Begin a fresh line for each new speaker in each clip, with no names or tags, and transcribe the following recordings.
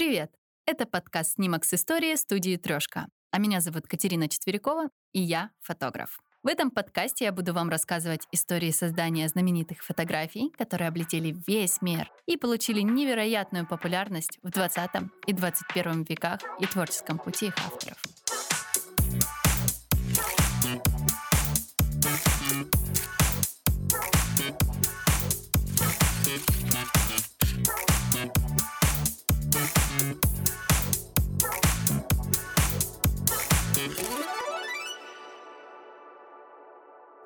Привет! Это подкаст «Снимок с истории» студии «Трешка». А меня зовут Катерина Четверякова, и я фотограф. В этом подкасте я буду вам рассказывать истории создания знаменитых фотографий, которые облетели весь мир и получили невероятную популярность в 20 и 21 веках и творческом пути их авторов.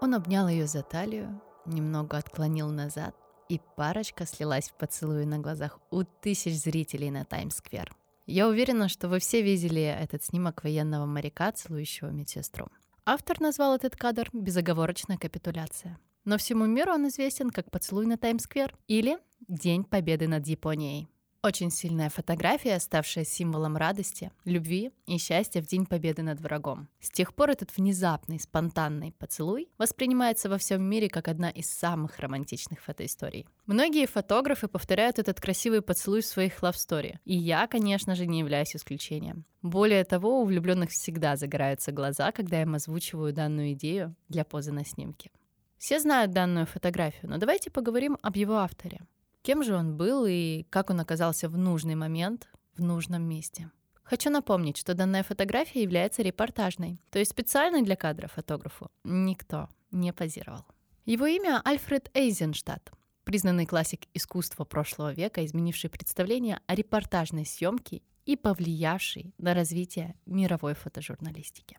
Он обнял ее за талию, немного отклонил назад, и парочка слилась в поцелуи на глазах у тысяч зрителей на Таймс-сквер. Я уверена, что вы все видели этот снимок военного моряка, целующего медсестру. Автор назвал этот кадр «безоговорочная капитуляция». Но всему миру он известен как «Поцелуй на Таймс-сквер» или «День победы над Японией». Очень сильная фотография, ставшая символом радости, любви и счастья в День Победы над врагом. С тех пор этот внезапный, спонтанный поцелуй воспринимается во всем мире как одна из самых романтичных фотоисторий. Многие фотографы повторяют этот красивый поцелуй в своих love и я, конечно же, не являюсь исключением. Более того, у влюбленных всегда загораются глаза, когда я им озвучиваю данную идею для позы на снимке. Все знают данную фотографию, но давайте поговорим об его авторе. Кем же он был и как он оказался в нужный момент в нужном месте? Хочу напомнить, что данная фотография является репортажной, то есть специально для кадра фотографу никто не позировал. Его имя Альфред Эйзенштадт, признанный классик искусства прошлого века, изменивший представление о репортажной съемке и повлиявший на развитие мировой фотожурналистики.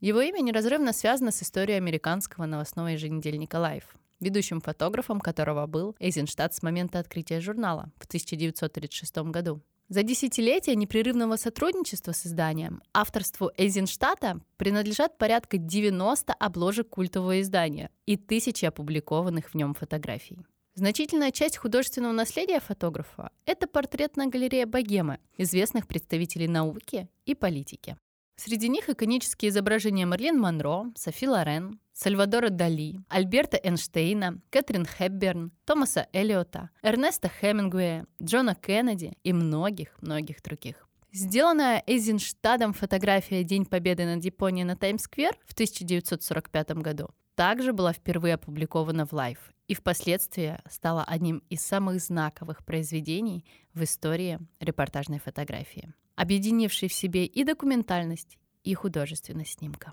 Его имя неразрывно связано с историей американского новостного еженедельника Life, ведущим фотографом которого был Эйзенштадт с момента открытия журнала в 1936 году. За десятилетия непрерывного сотрудничества с изданием авторству Эйзенштадта принадлежат порядка 90 обложек культового издания и тысячи опубликованных в нем фотографий. Значительная часть художественного наследия фотографа – это портретная галерея богемы, известных представителей науки и политики. Среди них иконические изображения Марлен Монро, Софи Лорен, Сальвадора Дали, Альберта Эйнштейна, Кэтрин Хепберн, Томаса Эллиота, Эрнеста Хемингуэя, Джона Кеннеди и многих-многих других. Сделанная Эйзенштадом фотография «День Победы над Японией» на Таймс-сквер в 1945 году также была впервые опубликована в Life и впоследствии стала одним из самых знаковых произведений в истории репортажной фотографии, объединившей в себе и документальность, и художественность снимка.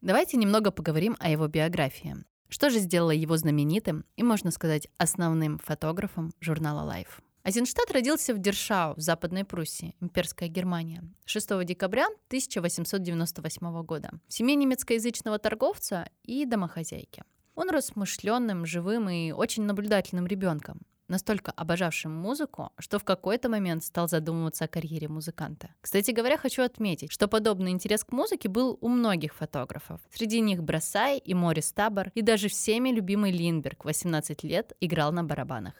Давайте немного поговорим о его биографии. Что же сделало его знаменитым и, можно сказать, основным фотографом журнала Life? Азенштадт родился в Дершау в Западной Пруссии, имперская Германия, 6 декабря 1898 года, в семье немецкоязычного торговца и домохозяйки. Он рос смышленным, живым и очень наблюдательным ребенком настолько обожавшим музыку, что в какой-то момент стал задумываться о карьере музыканта. Кстати говоря, хочу отметить, что подобный интерес к музыке был у многих фотографов. Среди них Бросай и Морис Табор, и даже всеми любимый Линберг 18 лет играл на барабанах.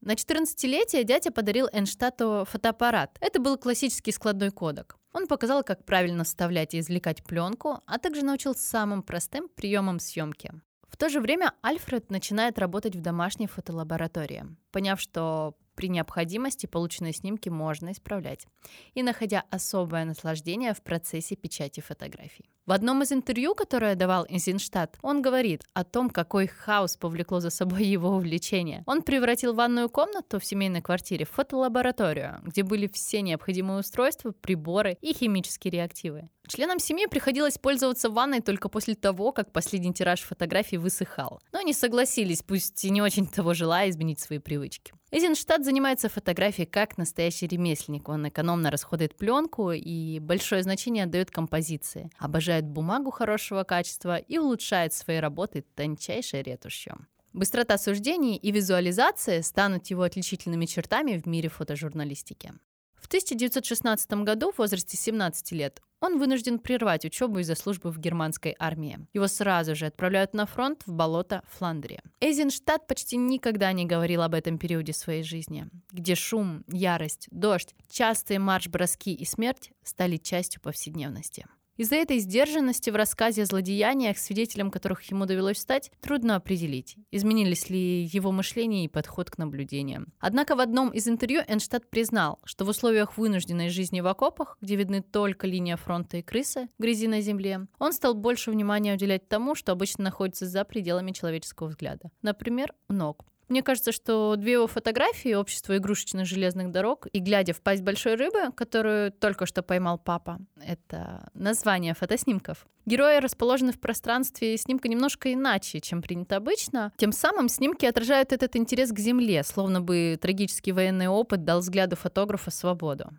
На 14-летие дядя подарил Энштадту фотоаппарат. Это был классический складной кодек. Он показал, как правильно вставлять и извлекать пленку, а также научил самым простым приемам съемки. В то же время Альфред начинает работать в домашней фотолаборатории, поняв, что при необходимости полученные снимки можно исправлять, и находя особое наслаждение в процессе печати фотографий. В одном из интервью, которое давал Эйзенштадт, он говорит о том, какой хаос повлекло за собой его увлечение. Он превратил ванную комнату в семейной квартире в фотолабораторию, где были все необходимые устройства, приборы и химические реактивы. Членам семьи приходилось пользоваться ванной только после того, как последний тираж фотографий высыхал. Но они согласились, пусть и не очень того желая, изменить свои привычки. Эйзенштадт занимается фотографией как настоящий ремесленник. Он экономно расходует пленку и большое значение отдает композиции. Обожает бумагу хорошего качества и улучшает свои работы тончайшей ретушью. Быстрота суждений и визуализация станут его отличительными чертами в мире фотожурналистики. В 1916 году, в возрасте 17 лет, он вынужден прервать учебу из-за службы в германской армии. Его сразу же отправляют на фронт в болото Фландрия. Эйзенштадт почти никогда не говорил об этом периоде своей жизни, где шум, ярость, дождь, частые марш-броски и смерть стали частью повседневности. Из-за этой сдержанности в рассказе о злодеяниях, свидетелем которых ему довелось стать, трудно определить, изменились ли его мышление и подход к наблюдениям. Однако в одном из интервью Энштадт признал, что в условиях вынужденной жизни в окопах, где видны только линия фронта и крысы, грязи на земле, он стал больше внимания уделять тому, что обычно находится за пределами человеческого взгляда. Например, ног. Мне кажется, что две его фотографии «Общество игрушечных железных дорог» и «Глядя в пасть большой рыбы», которую только что поймал папа, это название фотоснимков. Герои расположены в пространстве снимка немножко иначе, чем принято обычно. Тем самым снимки отражают этот интерес к Земле, словно бы трагический военный опыт дал взгляду фотографа свободу.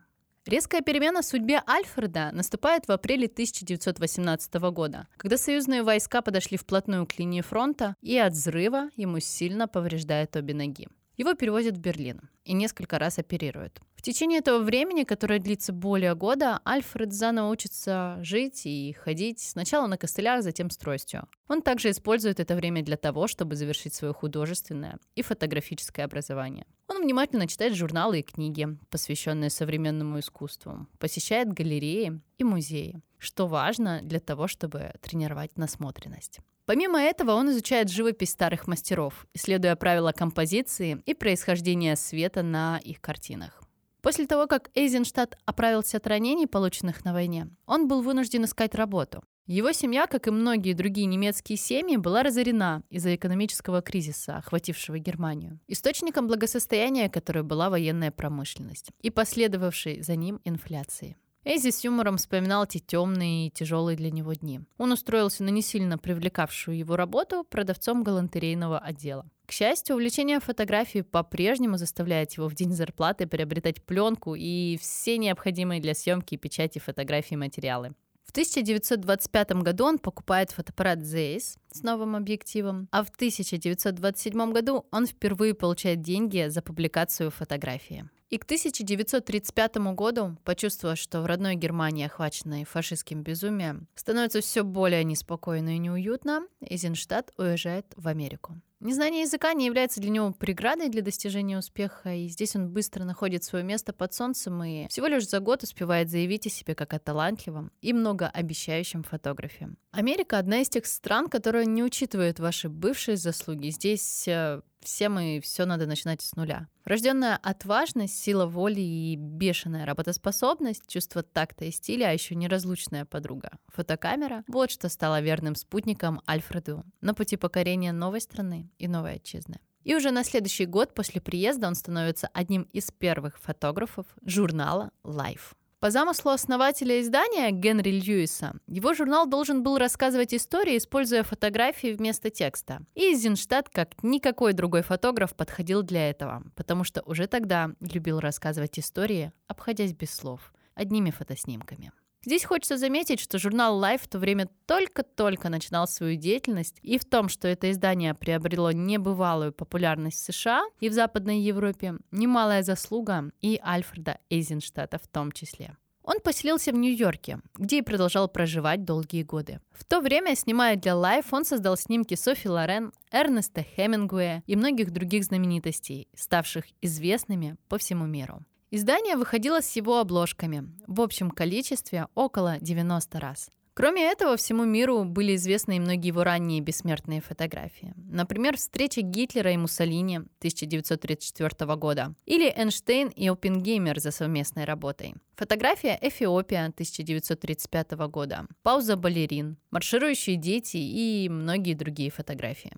Резкая перемена в судьбе Альфреда наступает в апреле 1918 года, когда союзные войска подошли вплотную к линии фронта, и от взрыва ему сильно повреждают обе ноги. Его перевозят в Берлин и несколько раз оперируют. В течение этого времени, которое длится более года, Альфред заново учится жить и ходить сначала на костылях, затем с тростью. Он также использует это время для того, чтобы завершить свое художественное и фотографическое образование. Он внимательно читает журналы и книги, посвященные современному искусству, посещает галереи и музеи, что важно для того, чтобы тренировать насмотренность. Помимо этого, он изучает живопись старых мастеров, исследуя правила композиции и происхождения света на их картинах. После того, как Эйзенштадт оправился от ранений, полученных на войне, он был вынужден искать работу. Его семья, как и многие другие немецкие семьи, была разорена из-за экономического кризиса, охватившего Германию. Источником благосостояния, которой была военная промышленность и последовавшей за ним инфляции. Эйзи с юмором вспоминал те темные и тяжелые для него дни. Он устроился на не сильно привлекавшую его работу продавцом галантерейного отдела. К счастью, увлечение фотографией по-прежнему заставляет его в день зарплаты приобретать пленку и все необходимые для съемки и печати фотографии материалы. В 1925 году он покупает фотоаппарат Zeiss с новым объективом, а в 1927 году он впервые получает деньги за публикацию фотографии. И к 1935 году, почувствовав, что в родной Германии, охваченной фашистским безумием, становится все более неспокойно и неуютно, Эйзенштадт уезжает в Америку. Незнание языка не является для него преградой для достижения успеха, и здесь он быстро находит свое место под солнцем и всего лишь за год успевает заявить о себе как о талантливом и многообещающем фотографе. Америка — одна из тех стран, которая не учитывает ваши бывшие заслуги. Здесь всем и все надо начинать с нуля. Рожденная отважность, сила воли и бешеная работоспособность, чувство такта и стиля, а еще неразлучная подруга. Фотокамера — вот что стало верным спутником Альфреду на пути покорения новой страны и новой отчизны. И уже на следующий год после приезда он становится одним из первых фотографов журнала Life. По замыслу основателя издания Генри Льюиса, его журнал должен был рассказывать истории, используя фотографии вместо текста. И Зинштадт, как никакой другой фотограф, подходил для этого, потому что уже тогда любил рассказывать истории, обходясь без слов, одними фотоснимками. Здесь хочется заметить, что журнал Life в то время только-только начинал свою деятельность, и в том, что это издание приобрело небывалую популярность в США и в Западной Европе, немалая заслуга и Альфреда Эйзенштадта в том числе. Он поселился в Нью-Йорке, где и продолжал проживать долгие годы. В то время, снимая для Life, он создал снимки Софи Лорен, Эрнеста Хемингуэя и многих других знаменитостей, ставших известными по всему миру. Издание выходило с его обложками в общем количестве около 90 раз. Кроме этого, всему миру были известны и многие его ранние бессмертные фотографии. Например, встреча Гитлера и Муссолини 1934 года. Или Эйнштейн и Оппенгеймер за совместной работой. Фотография Эфиопия 1935 года. Пауза балерин. Марширующие дети и многие другие фотографии.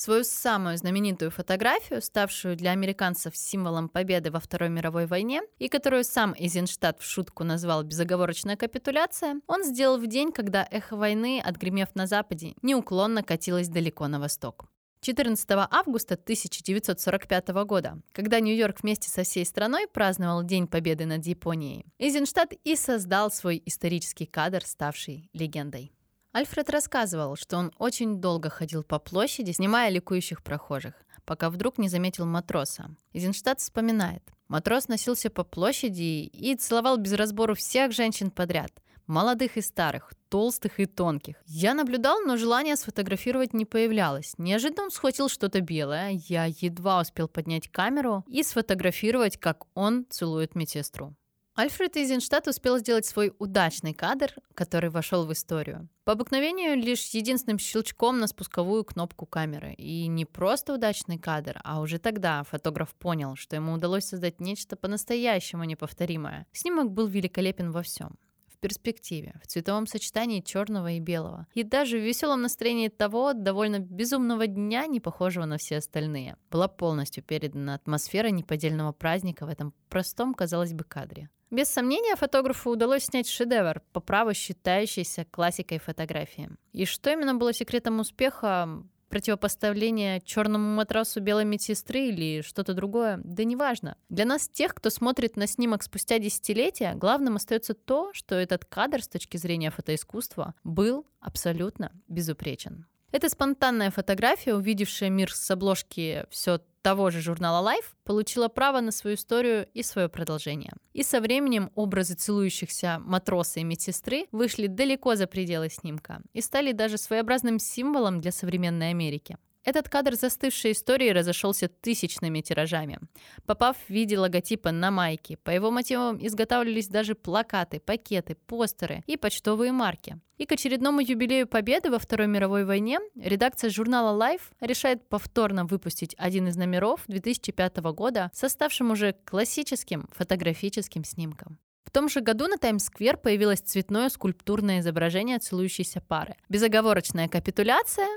Свою самую знаменитую фотографию, ставшую для американцев символом победы во Второй мировой войне, и которую сам Эйзенштадт в шутку назвал «безоговорочная капитуляция», он сделал в день, когда эхо войны, отгремев на Западе, неуклонно катилось далеко на восток. 14 августа 1945 года, когда Нью-Йорк вместе со всей страной праздновал День Победы над Японией, Эйзенштадт и создал свой исторический кадр, ставший легендой. Альфред рассказывал, что он очень долго ходил по площади, снимая ликующих прохожих, пока вдруг не заметил матроса. Изенштадт вспоминает. Матрос носился по площади и целовал без разбору всех женщин подряд. Молодых и старых, толстых и тонких. Я наблюдал, но желания сфотографировать не появлялось. Неожиданно он схватил что-то белое. Я едва успел поднять камеру и сфотографировать, как он целует медсестру. Альфред Эйзенштадт успел сделать свой удачный кадр, который вошел в историю. По обыкновению лишь единственным щелчком на спусковую кнопку камеры. И не просто удачный кадр, а уже тогда фотограф понял, что ему удалось создать нечто по-настоящему неповторимое. Снимок был великолепен во всем в перспективе, в цветовом сочетании черного и белого, и даже в веселом настроении того довольно безумного дня, не похожего на все остальные. Была полностью передана атмосфера неподдельного праздника в этом простом, казалось бы, кадре. Без сомнения, фотографу удалось снять шедевр, по праву считающийся классикой фотографии. И что именно было секретом успеха, противопоставление черному матрасу белой медсестры или что-то другое, да неважно. Для нас, тех, кто смотрит на снимок спустя десятилетия, главным остается то, что этот кадр с точки зрения фотоискусства был абсолютно безупречен. Это спонтанная фотография, увидевшая мир с обложки все того же журнала Life, получила право на свою историю и свое продолжение. И со временем образы целующихся матроса и медсестры вышли далеко за пределы снимка и стали даже своеобразным символом для современной Америки. Этот кадр застывшей истории разошелся тысячными тиражами. Попав в виде логотипа на майке, по его мотивам изготавливались даже плакаты, пакеты, постеры и почтовые марки. И к очередному юбилею Победы во Второй мировой войне редакция журнала Life решает повторно выпустить один из номеров 2005 года с оставшим уже классическим фотографическим снимком. В том же году на Таймс-сквер появилось цветное скульптурное изображение целующейся пары. Безоговорочная капитуляция,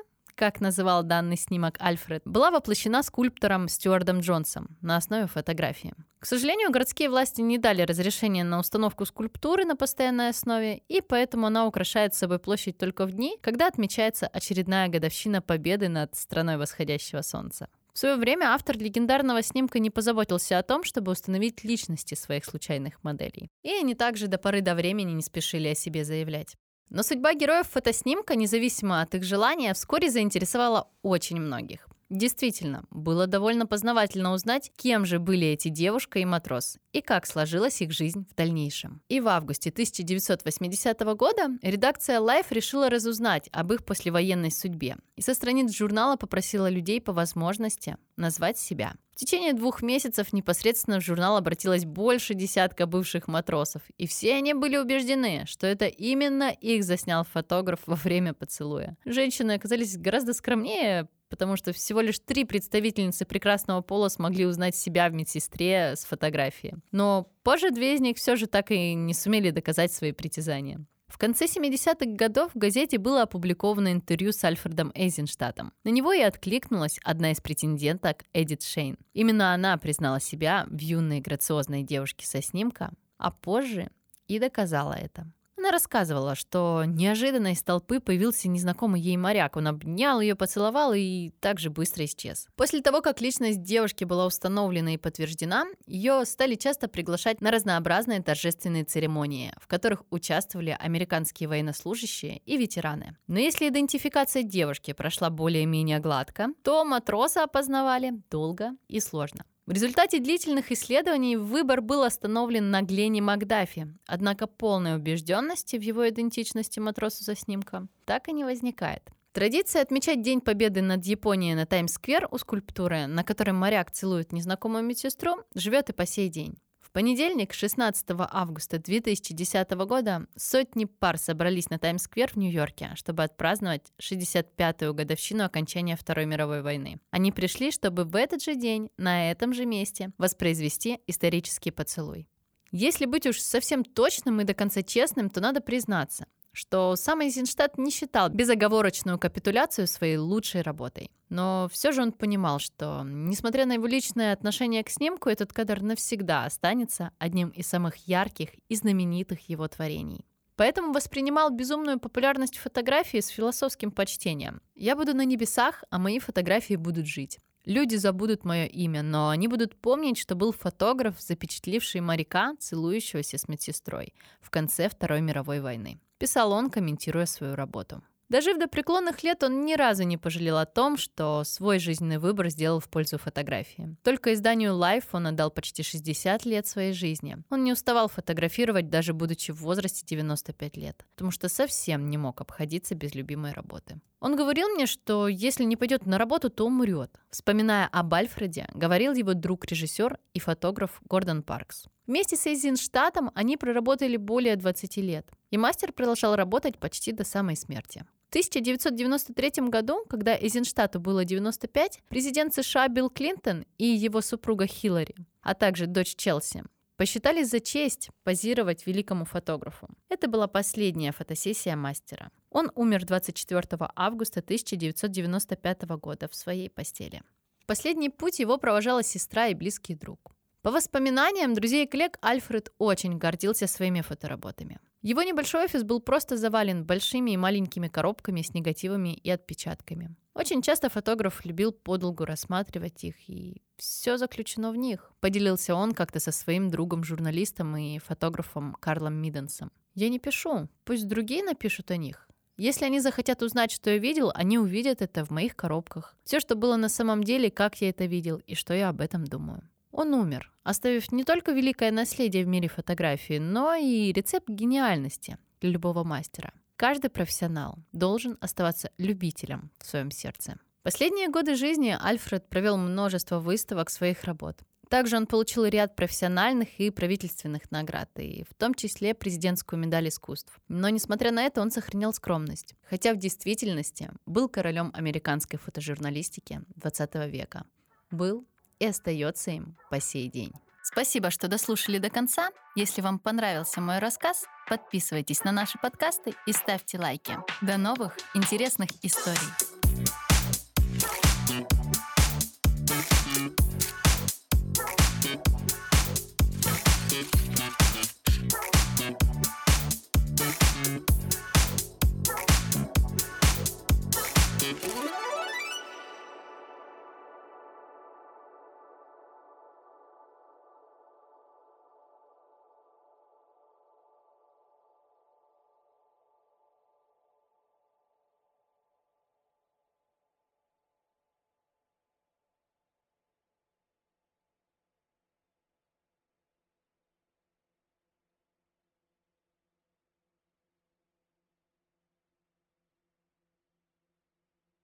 как называл данный снимок Альфред, была воплощена скульптором Стюардом Джонсом на основе фотографии. К сожалению, городские власти не дали разрешения на установку скульптуры на постоянной основе, и поэтому она украшает собой площадь только в дни, когда отмечается очередная годовщина победы над страной восходящего солнца. В свое время автор легендарного снимка не позаботился о том, чтобы установить личности своих случайных моделей. И они также до поры до времени не спешили о себе заявлять. Но судьба героев фотоснимка, независимо от их желания, вскоре заинтересовала очень многих. Действительно, было довольно познавательно узнать, кем же были эти девушка и матрос, и как сложилась их жизнь в дальнейшем. И в августе 1980 года редакция Life решила разузнать об их послевоенной судьбе, и со страниц журнала попросила людей по возможности назвать себя. В течение двух месяцев непосредственно в журнал обратилось больше десятка бывших матросов, и все они были убеждены, что это именно их заснял фотограф во время поцелуя. Женщины оказались гораздо скромнее, потому что всего лишь три представительницы прекрасного пола смогли узнать себя в медсестре с фотографии. Но позже две из них все же так и не сумели доказать свои притязания. В конце 70-х годов в газете было опубликовано интервью с Альфредом Эйзенштадтом. На него и откликнулась одна из претенденток Эдит Шейн. Именно она признала себя в юной грациозной девушке со снимка, а позже и доказала это. Она рассказывала, что неожиданно из толпы появился незнакомый ей моряк. Он обнял ее, поцеловал и также быстро исчез. После того, как личность девушки была установлена и подтверждена, ее стали часто приглашать на разнообразные торжественные церемонии, в которых участвовали американские военнослужащие и ветераны. Но если идентификация девушки прошла более-менее гладко, то матроса опознавали долго и сложно. В результате длительных исследований выбор был остановлен на Глене Макдафи, однако полной убежденности в его идентичности матросу за снимка так и не возникает. Традиция отмечать День Победы над Японией на Таймс-сквер у скульптуры, на которой моряк целует незнакомую медсестру, живет и по сей день. Понедельник, 16 августа 2010 года, сотни пар собрались на Таймс-сквер в Нью-Йорке, чтобы отпраздновать 65-ю годовщину окончания Второй мировой войны. Они пришли, чтобы в этот же день, на этом же месте, воспроизвести исторический поцелуй. Если быть уж совсем точным и до конца честным, то надо признаться, что сам Эйзенштадт не считал безоговорочную капитуляцию своей лучшей работой. Но все же он понимал, что, несмотря на его личное отношение к снимку, этот кадр навсегда останется одним из самых ярких и знаменитых его творений. Поэтому воспринимал безумную популярность фотографии с философским почтением. «Я буду на небесах, а мои фотографии будут жить». Люди забудут мое имя, но они будут помнить, что был фотограф, запечатливший моряка, целующегося с медсестрой в конце Второй мировой войны писал он, комментируя свою работу. Дожив до преклонных лет, он ни разу не пожалел о том, что свой жизненный выбор сделал в пользу фотографии. Только изданию Life он отдал почти 60 лет своей жизни. Он не уставал фотографировать, даже будучи в возрасте 95 лет, потому что совсем не мог обходиться без любимой работы. Он говорил мне, что если не пойдет на работу, то умрет. Вспоминая об Альфреде, говорил его друг-режиссер и фотограф Гордон Паркс. Вместе с Эйзенштадтом они проработали более 20 лет, и мастер продолжал работать почти до самой смерти. В 1993 году, когда Эйзенштадту было 95, президент США Билл Клинтон и его супруга Хиллари, а также дочь Челси, посчитали за честь позировать великому фотографу. Это была последняя фотосессия мастера. Он умер 24 августа 1995 года в своей постели. Последний путь его провожала сестра и близкий друг. По воспоминаниям друзей и коллег, Альфред очень гордился своими фотоработами. Его небольшой офис был просто завален большими и маленькими коробками с негативами и отпечатками. Очень часто фотограф любил подолгу рассматривать их, и все заключено в них. Поделился он как-то со своим другом-журналистом и фотографом Карлом Миденсом. «Я не пишу, пусть другие напишут о них. Если они захотят узнать, что я видел, они увидят это в моих коробках. Все, что было на самом деле, как я это видел и что я об этом думаю». Он умер, оставив не только великое наследие в мире фотографии, но и рецепт гениальности для любого мастера. Каждый профессионал должен оставаться любителем в своем сердце. Последние годы жизни Альфред провел множество выставок своих работ. Также он получил ряд профессиональных и правительственных наград, и в том числе президентскую медаль искусств. Но, несмотря на это, он сохранял скромность, хотя в действительности был королем американской фотожурналистики 20 века. Был и остается им по сей день. Спасибо, что дослушали до конца. Если вам понравился мой рассказ, подписывайтесь на наши подкасты и ставьте лайки. До новых интересных историй!